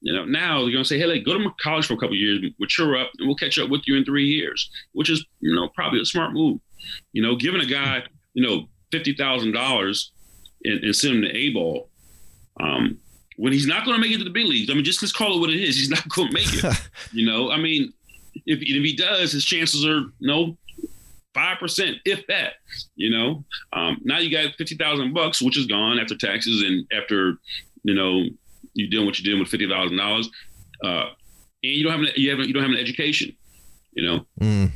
You know, now they're going to say, hey, like, go to college for a couple years, mature up, and we'll catch up with you in three years, which is, you know, probably a smart move. You know, giving a guy, you know, $50,000 and, and send him to A ball um, when he's not going to make it to the big leagues. I mean, just let's call it what it is. He's not going to make it. you know, I mean, if, if he does, his chances are, you know, five percent, if that. You know, um, now you got fifty thousand bucks, which is gone after taxes and after you know you doing what you're doing with fifty thousand uh, dollars, and you don't have an, you have you don't have an education. You know, mm.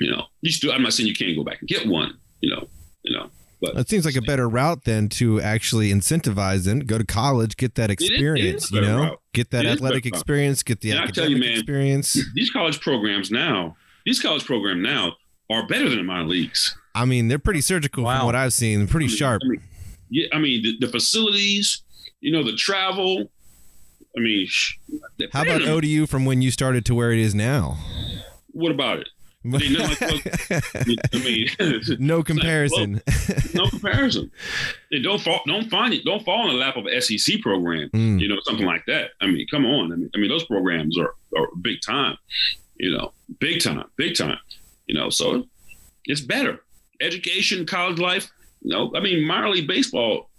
you know, you still. I'm not saying you can't go back and get one. You know, you know. But it seems like a better route than to actually incentivize them go to college, get that experience. you know, route. get that athletic experience, get the and academic you, man, experience. These college programs now, these college programs now, are better than the minor leagues. I mean, they're pretty surgical wow. from what I've seen. Pretty I mean, sharp. I mean, yeah, I mean the, the, facilities, you know, the travel. I mean, how about them. ODU from when you started to where it is now? What about it? I mean, I mean no comparison. Like, well, no comparison. And don't fall, don't find it, don't fall in the lap of an SEC program, mm. you know, something like that. I mean, come on. I mean, I mean, those programs are, are big time, you know, big time, big time. You know, so it's better. Education, college life. You know, I mean, minor league baseball.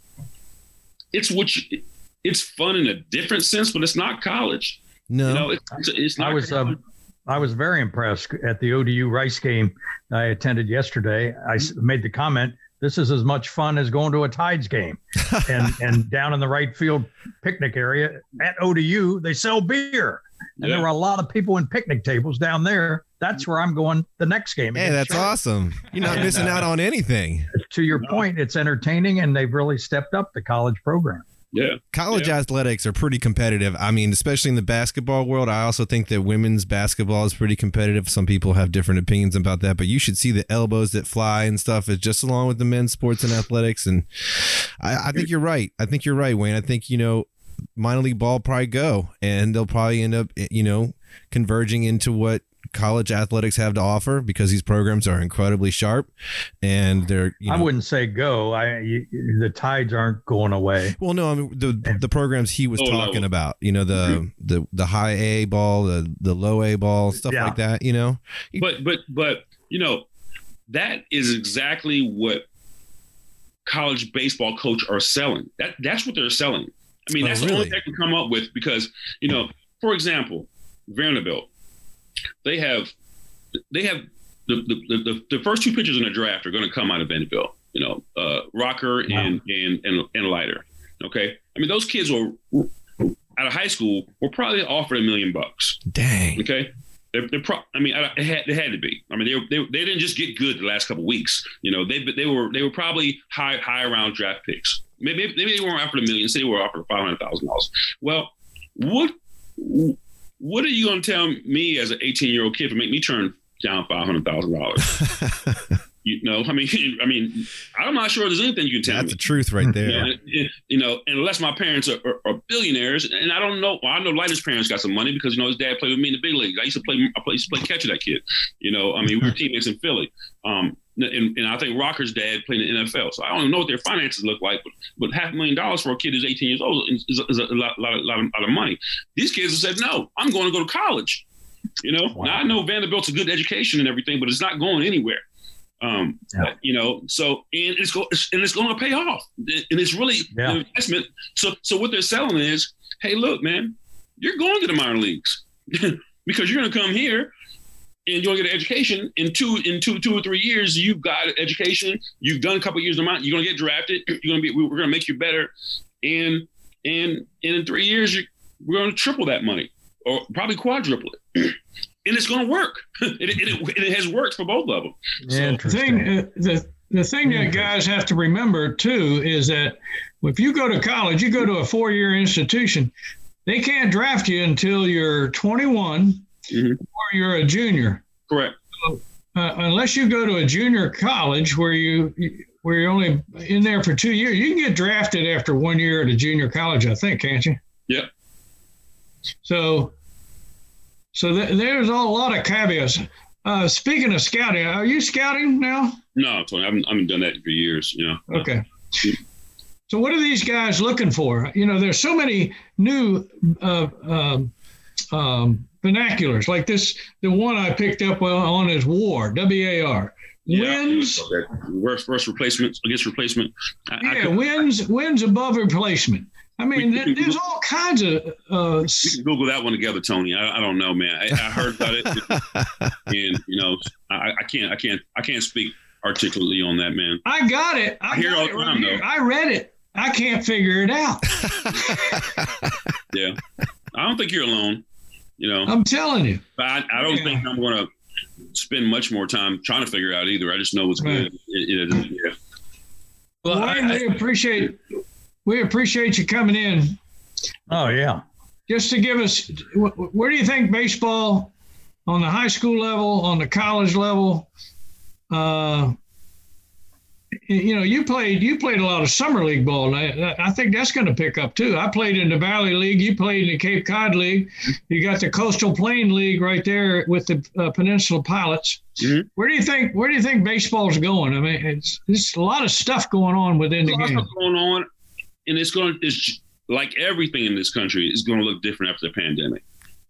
It's what you, it's fun in a different sense, but it's not college. No, you know, it's, it's not. I was um, I was very impressed at the ODU Rice game I attended yesterday. I made the comment, "This is as much fun as going to a Tides game." and and down in the right field picnic area at ODU, they sell beer, and yeah. there were a lot of people in picnic tables down there that's where I'm going the next game. Hey, that's awesome. You're not missing uh, out on anything. To your no. point, it's entertaining and they've really stepped up the college program. Yeah. College yeah. athletics are pretty competitive. I mean, especially in the basketball world. I also think that women's basketball is pretty competitive. Some people have different opinions about that, but you should see the elbows that fly and stuff is just along with the men's sports and athletics. And I, I think you're right. I think you're right, Wayne. I think, you know, minor league ball probably go and they'll probably end up, you know, converging into what college athletics have to offer because these programs are incredibly sharp and they're you know, I wouldn't say go I you, the tides aren't going away well no I mean the the programs he was oh, talking no. about you know the the the high A ball the the low A ball stuff yeah. like that you know but but but you know that is exactly what college baseball coach are selling that that's what they're selling I mean oh, that's really? the only thing I can come up with because you know for example Vanderbilt they have they have the, the, the, the first two pitchers in the draft are going to come out of Vanderbilt. You know, uh, Rocker and, and and and Leiter. Okay, I mean those kids were out of high school were probably offered a million bucks. Dang. Okay. They're, they're pro- I mean, it had, it had to be. I mean, they, they, they didn't just get good the last couple weeks. You know, they they were they were probably high high around draft picks. Maybe maybe they weren't offered a million. Say they were offered five hundred thousand dollars. Well, what what are you going to tell me as an eighteen year old kid to make me turn down five hundred thousand dollars? You know, I mean, I mean, I'm not sure there's anything you can tell me. That's me. the truth right there. You know, you know, unless my parents are, are, are, billionaires, and I don't know. Well, I know Leiter's parents got some money because you know his dad played with me in the big leagues. I used to play. I used to play catch with that kid. You know, I mean, we were teammates in Philly. Um, and, and I think Rocker's dad played in the NFL. So I don't know what their finances look like, but but half a million dollars for a kid who's 18 years old is, is a lot, lot, lot, lot of money. These kids have said, no, I'm going to go to college. You know, wow. now I know Vanderbilt's a good education and everything, but it's not going anywhere. Um, yeah. you know, so and it's go and it's going to pay off, and it's really yeah. an investment. So, so what they're selling is, hey, look, man, you're going to the minor leagues because you're going to come here and you're going to get an education. In two, in two, two or three years, you've got education. You've done a couple years of mine. You're going to get drafted. You're going to be. We're going to make you better, and and, and in three years, you we're going to triple that money or probably quadruple it. and it's going to work. it, it, it, has worked for both of them. So, the thing, uh, the the thing that guys have to remember too is that if you go to college, you go to a four year institution, they can't draft you until you're 21 mm-hmm. or you're a junior. Correct. So, uh, unless you go to a junior college where you where you're only in there for two years, you can get drafted after one year at a junior college, I think, can't you? Yep. So so th- there's a lot of caveats. Uh, speaking of scouting, are you scouting now? No, Tony, I haven't, I haven't done that for years. You know. Okay. So what are these guys looking for? You know, there's so many new uh, um, um, vernaculars like this. The one I picked up on is WAR, W A R. Yeah, wins. Worst, worst replacement against replacement. I, yeah, I wins wins above replacement. I mean, we, there's all kinds of. Uh, we can Google that one together, Tony. I, I don't know, man. I, I heard about it, and you know, I, I, can't, I can't, I can't speak articulately on that, man. I got it. I, hear all the time, right though. I read it. I can't figure it out. yeah, I don't think you're alone. You know, I'm telling you. But I, don't yeah. think I'm going to spend much more time trying to figure out either. I just know what's right. good. It, it, yeah. Well, I, I appreciate we appreciate you coming in. Oh yeah. Just to give us, where do you think baseball on the high school level, on the college level? Uh, you know, you played you played a lot of summer league ball. I, I think that's going to pick up too. I played in the Valley League. You played in the Cape Cod League. You got the Coastal Plain League right there with the uh, Peninsula Pilots. Mm-hmm. Where do you think Where do you think baseball's going? I mean, it's there's a lot of stuff going on within the game. going on and it's going it's like everything in this country is going to look different after the pandemic,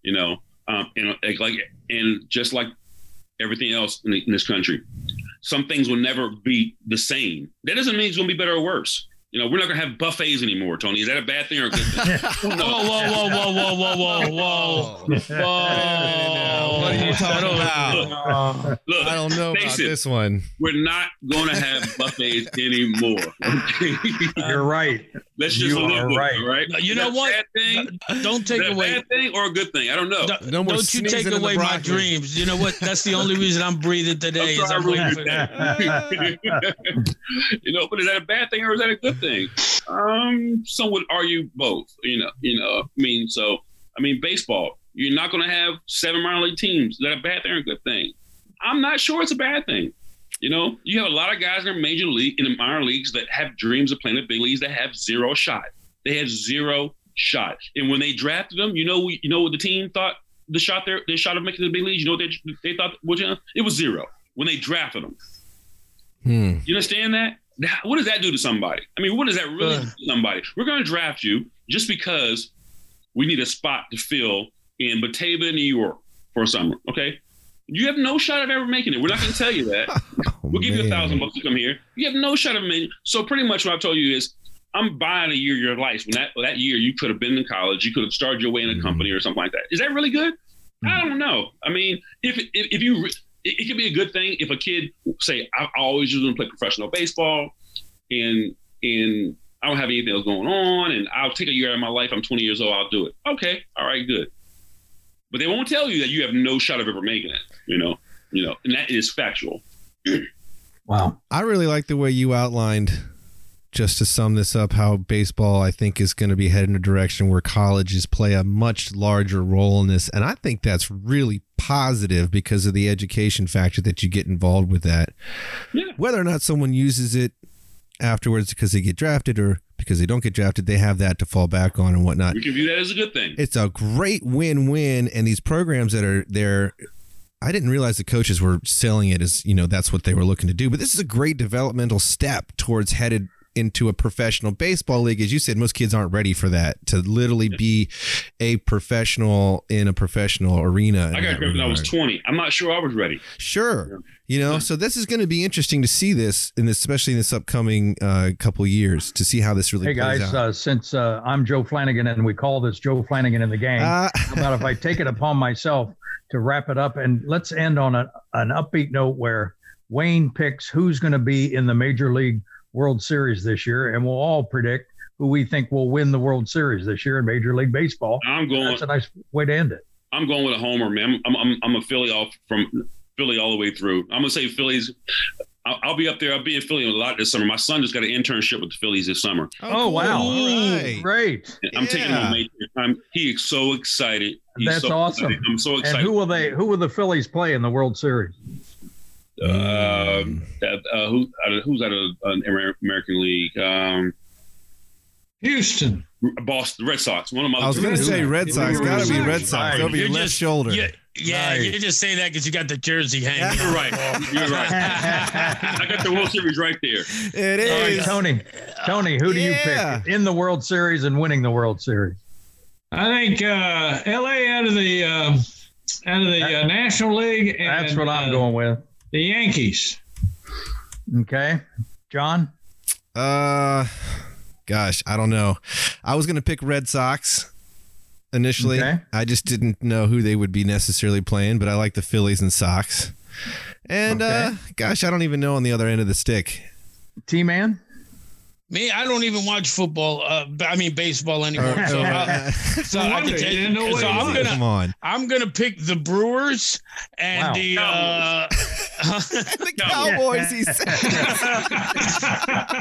you know, um, and like and just like everything else in, the, in this country, some things will never be the same. That doesn't mean it's going to be better or worse. You know, we're not gonna have buffets anymore, Tony. Is that a bad thing or a good thing? Whoa, whoa, whoa, whoa, whoa, whoa, whoa, whoa, whoa! What are you talking about? Uh, Look, I don't know about it, this one. We're not gonna have buffets anymore. Okay? You're right. Let's just you live with right. it, right? You know what? Thing? Don't take away bad thing or a good thing. I don't know. Don't, no don't you take away my dreams. You know what? That's the only reason I'm breathing today. I'm is I'm you know, but is that a bad thing or is that a good thing? Um, some would argue both. You know, you know. I mean, so I mean, baseball. You're not going to have seven minor league teams. Is that a bad thing or a good thing? I'm not sure it's a bad thing. You know, you have a lot of guys in the major league in the minor leagues that have dreams of playing the big leagues that have zero shot. They have zero shot. And when they drafted them, you know, you know what the team thought the shot there, they shot of making the big leagues. You know what they they thought was it was zero when they drafted them. Hmm. You understand that? What does that do to somebody? I mean, what does that really uh. do to somebody? We're going to draft you just because we need a spot to fill in Batavia, New York for summer. Okay. You have no shot of ever making it. We're not going to tell you that. oh, we'll give man. you a thousand bucks to come here. You have no shot of making. So pretty much what I've told you is, I'm buying a year of your life. When that that year you could have been in college, you could have started your way in a mm-hmm. company or something like that. Is that really good? Mm-hmm. I don't know. I mean, if if, if you it, it could be a good thing if a kid say, I, I always just want to play professional baseball and and I don't have anything else going on and I'll take a year out of my life. I'm 20 years old, I'll do it. Okay, all right, good. But they won't tell you that you have no shot of ever making it, you know, you know, and that is factual. Wow. I really like the way you outlined, just to sum this up, how baseball, I think, is going to be heading in a direction where colleges play a much larger role in this. And I think that's really positive because of the education factor that you get involved with that. Yeah. Whether or not someone uses it afterwards because they get drafted or because they don't get drafted, they have that to fall back on and whatnot. We can view that as a good thing. It's a great win-win, and these programs that are there. I didn't realize the coaches were selling it as you know that's what they were looking to do, but this is a great developmental step towards headed into a professional baseball league. As you said, most kids aren't ready for that to literally be a professional in a professional arena. I got drafted when I was 20. I'm not sure I was ready. Sure. You know, so this is going to be interesting to see this, and especially in this upcoming uh, couple years, to see how this really. Hey plays guys, out. uh, since uh, I'm Joe Flanagan and we call this Joe Flanagan in the game, Uh, how about if I take it upon myself to wrap it up and let's end on a, an upbeat note where Wayne picks who's going to be in the Major League World Series this year, and we'll all predict who we think will win the World Series this year in Major League Baseball. I'm going. That's a nice way to end it. I'm going with a homer, man. I'm I'm, I'm a Philly off from Philly all the way through. I'm gonna say Phillies. I'll, I'll be up there. I'll be in Philly a lot this summer. My son just got an internship with the Phillies this summer. Oh, oh wow. All right. Great. I'm taking him Yeah. on May. I'm, he is so excited. He's That's so awesome. excited. I'm so excited. And excited. who will they? Who will the Phillies play in the World Series? Um, uh, uh, who, uh, who's out of uh, Amer- American League? Um, Houston. Boston Red Sox. One of my. I was going to say Red Sox. Got to be Red Sox Right. over your left just- shoulder. Yeah, yeah, Nice. you just say that because you got the jersey hanging. You're right. You're right. I got the World Series right there. It All right, is. Tony. Tony, who do Yeah. you pick in the World Series and winning the World Series? I think uh, L.A. out of the um, out of the uh, National League. And, That's what I'm uh, going with. The Yankees. Okay, John. Uh, gosh, I don't know. I was going to pick Red Sox initially. Okay. I just didn't know who they would be necessarily playing, but I like the Phillies and Sox. And uh, gosh, I don't even know on the other end of the stick. T Man. Me, I don't even watch football. Uh, I mean baseball anymore. Uh, so, uh, uh, so, No I can tell you, no so I'm gonna come on. I'm gonna pick the Brewers and Wow. the uh, the Cowboys, he said.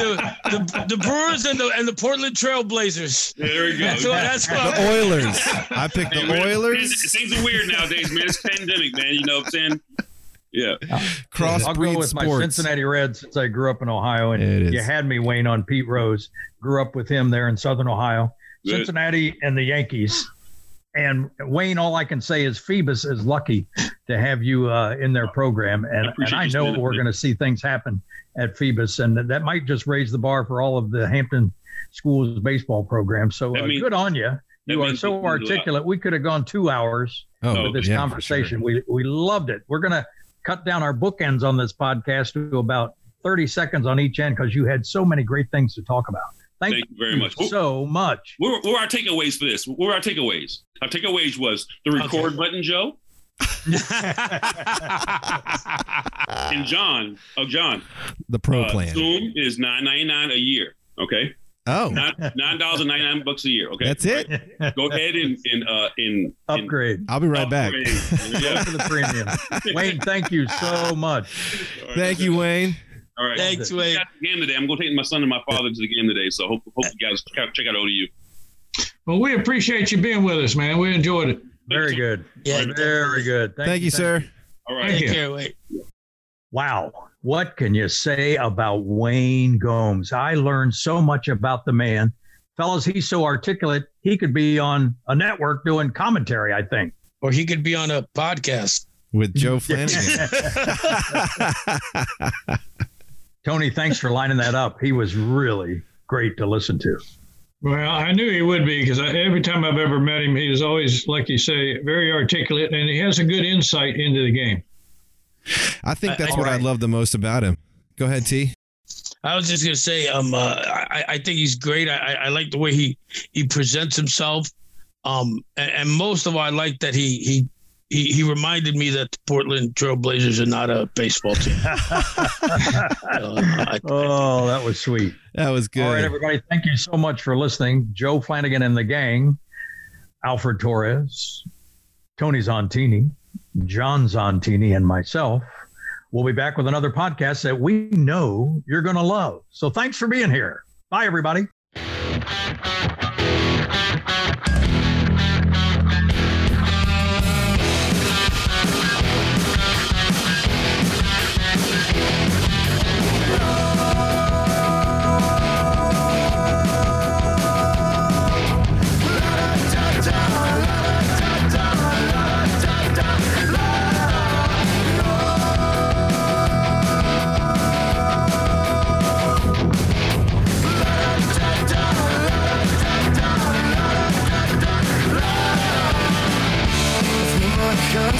the, the the Brewers and the and the Portland Trailblazers. There we go. That's what that's what. the Oilers. I picked Hey, the man, Oilers. Things are weird nowadays, man. It's pandemic, man. You know what I'm saying? Yeah. Crossbreed I'll go with my. Cincinnati Reds since I grew up in Ohio, and you had me Wayne on Pete Rose. Grew up with him there in Southern Ohio. Cincinnati and the Yankees. And Wayne, all I can say is Phoebus is lucky to have you uh, in their program, and, and I know we're going to see things happen at Phoebus, and that might just raise the bar for all of the Hampton schools baseball programs. So uh, means- good on you. You are so we can do a lot. articulate. We could have gone two hours Oh, with this yeah, sure. We we loved it. We're gonna cut down our bookends on this podcast to about 30 seconds on each end because you had so many great things to talk about. Thank, Thank you very much. so much. What were, what were our takeaways for this? What were our takeaways? Our takeaways was the record Okay. button, Joe, and John. Oh, John. The pro uh, plan. Zoom is nine ninety nine a year. Okay, Oh, nine nine dollars and ninety nine bucks a year. Okay, that's it. Go ahead and and uh in Upgrade. I'll be right back. upgrade. Go Yeah. for the premium. Wayne, thank you so much. Thank you, Wayne. All right. Thanks, We Wade. got the game today. I'm going to take my son and my father to the game today. So hope hope you guys check check out ODU. Well, we appreciate you being with us, man. We enjoyed it. Very good. Yeah, Very good. Thank, you, sir. All right. Thank Take you. care, wait. Wow. What can you say about Wayne Gomes? I learned so much about the man. Fellas, he's so articulate, he could be on a network doing commentary, I think. Or he could be on a podcast. With Joe Flanagan. Tony, thanks for lining that up. He was really great to listen to. Well, I knew he would be because every time I've ever met him, he is always, like you say, very articulate and he has a good insight into the game. I think that's I- what I love the most about him. Go ahead, T. I was just gonna say, um, uh, I, I think he's great. I, I I like the way he he presents himself, um, and, and most of all, I like that he he he, he reminded me that the Portland Trailblazers are not a baseball team. uh, oh, that was sweet. That was good. All right, everybody. Thank you so much for listening. Joe Flanagan and the gang, Alfred Torres, Tony Zontini, John Zontini, and myself. We'll be back with another podcast that we know you're going to love. So thanks for being here. Bye, everybody.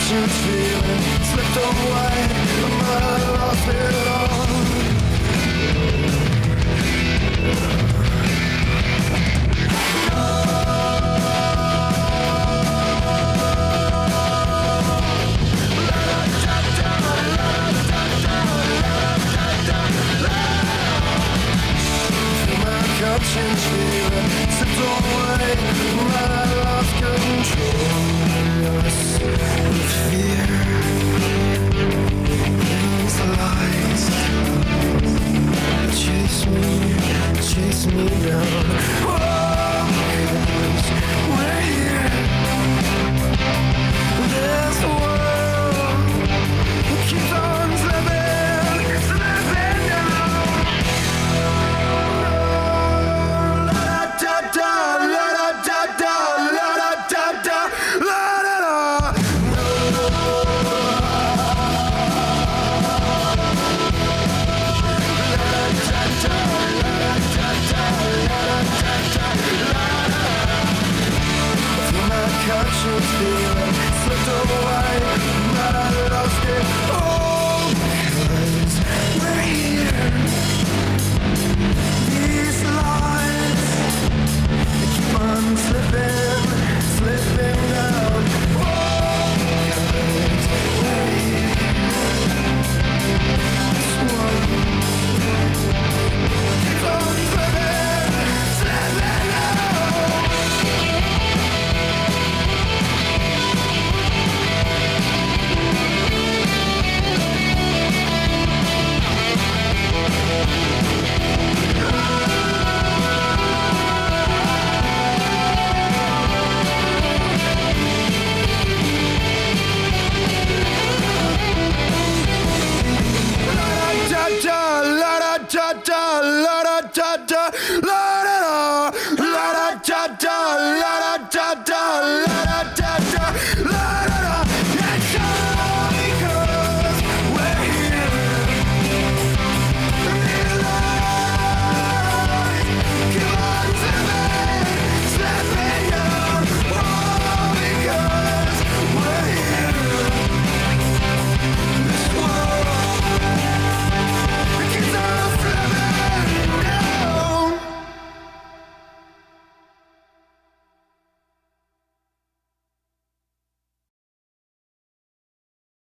ancient feeling slipped away. Am I lost here? Chase me, chase me down.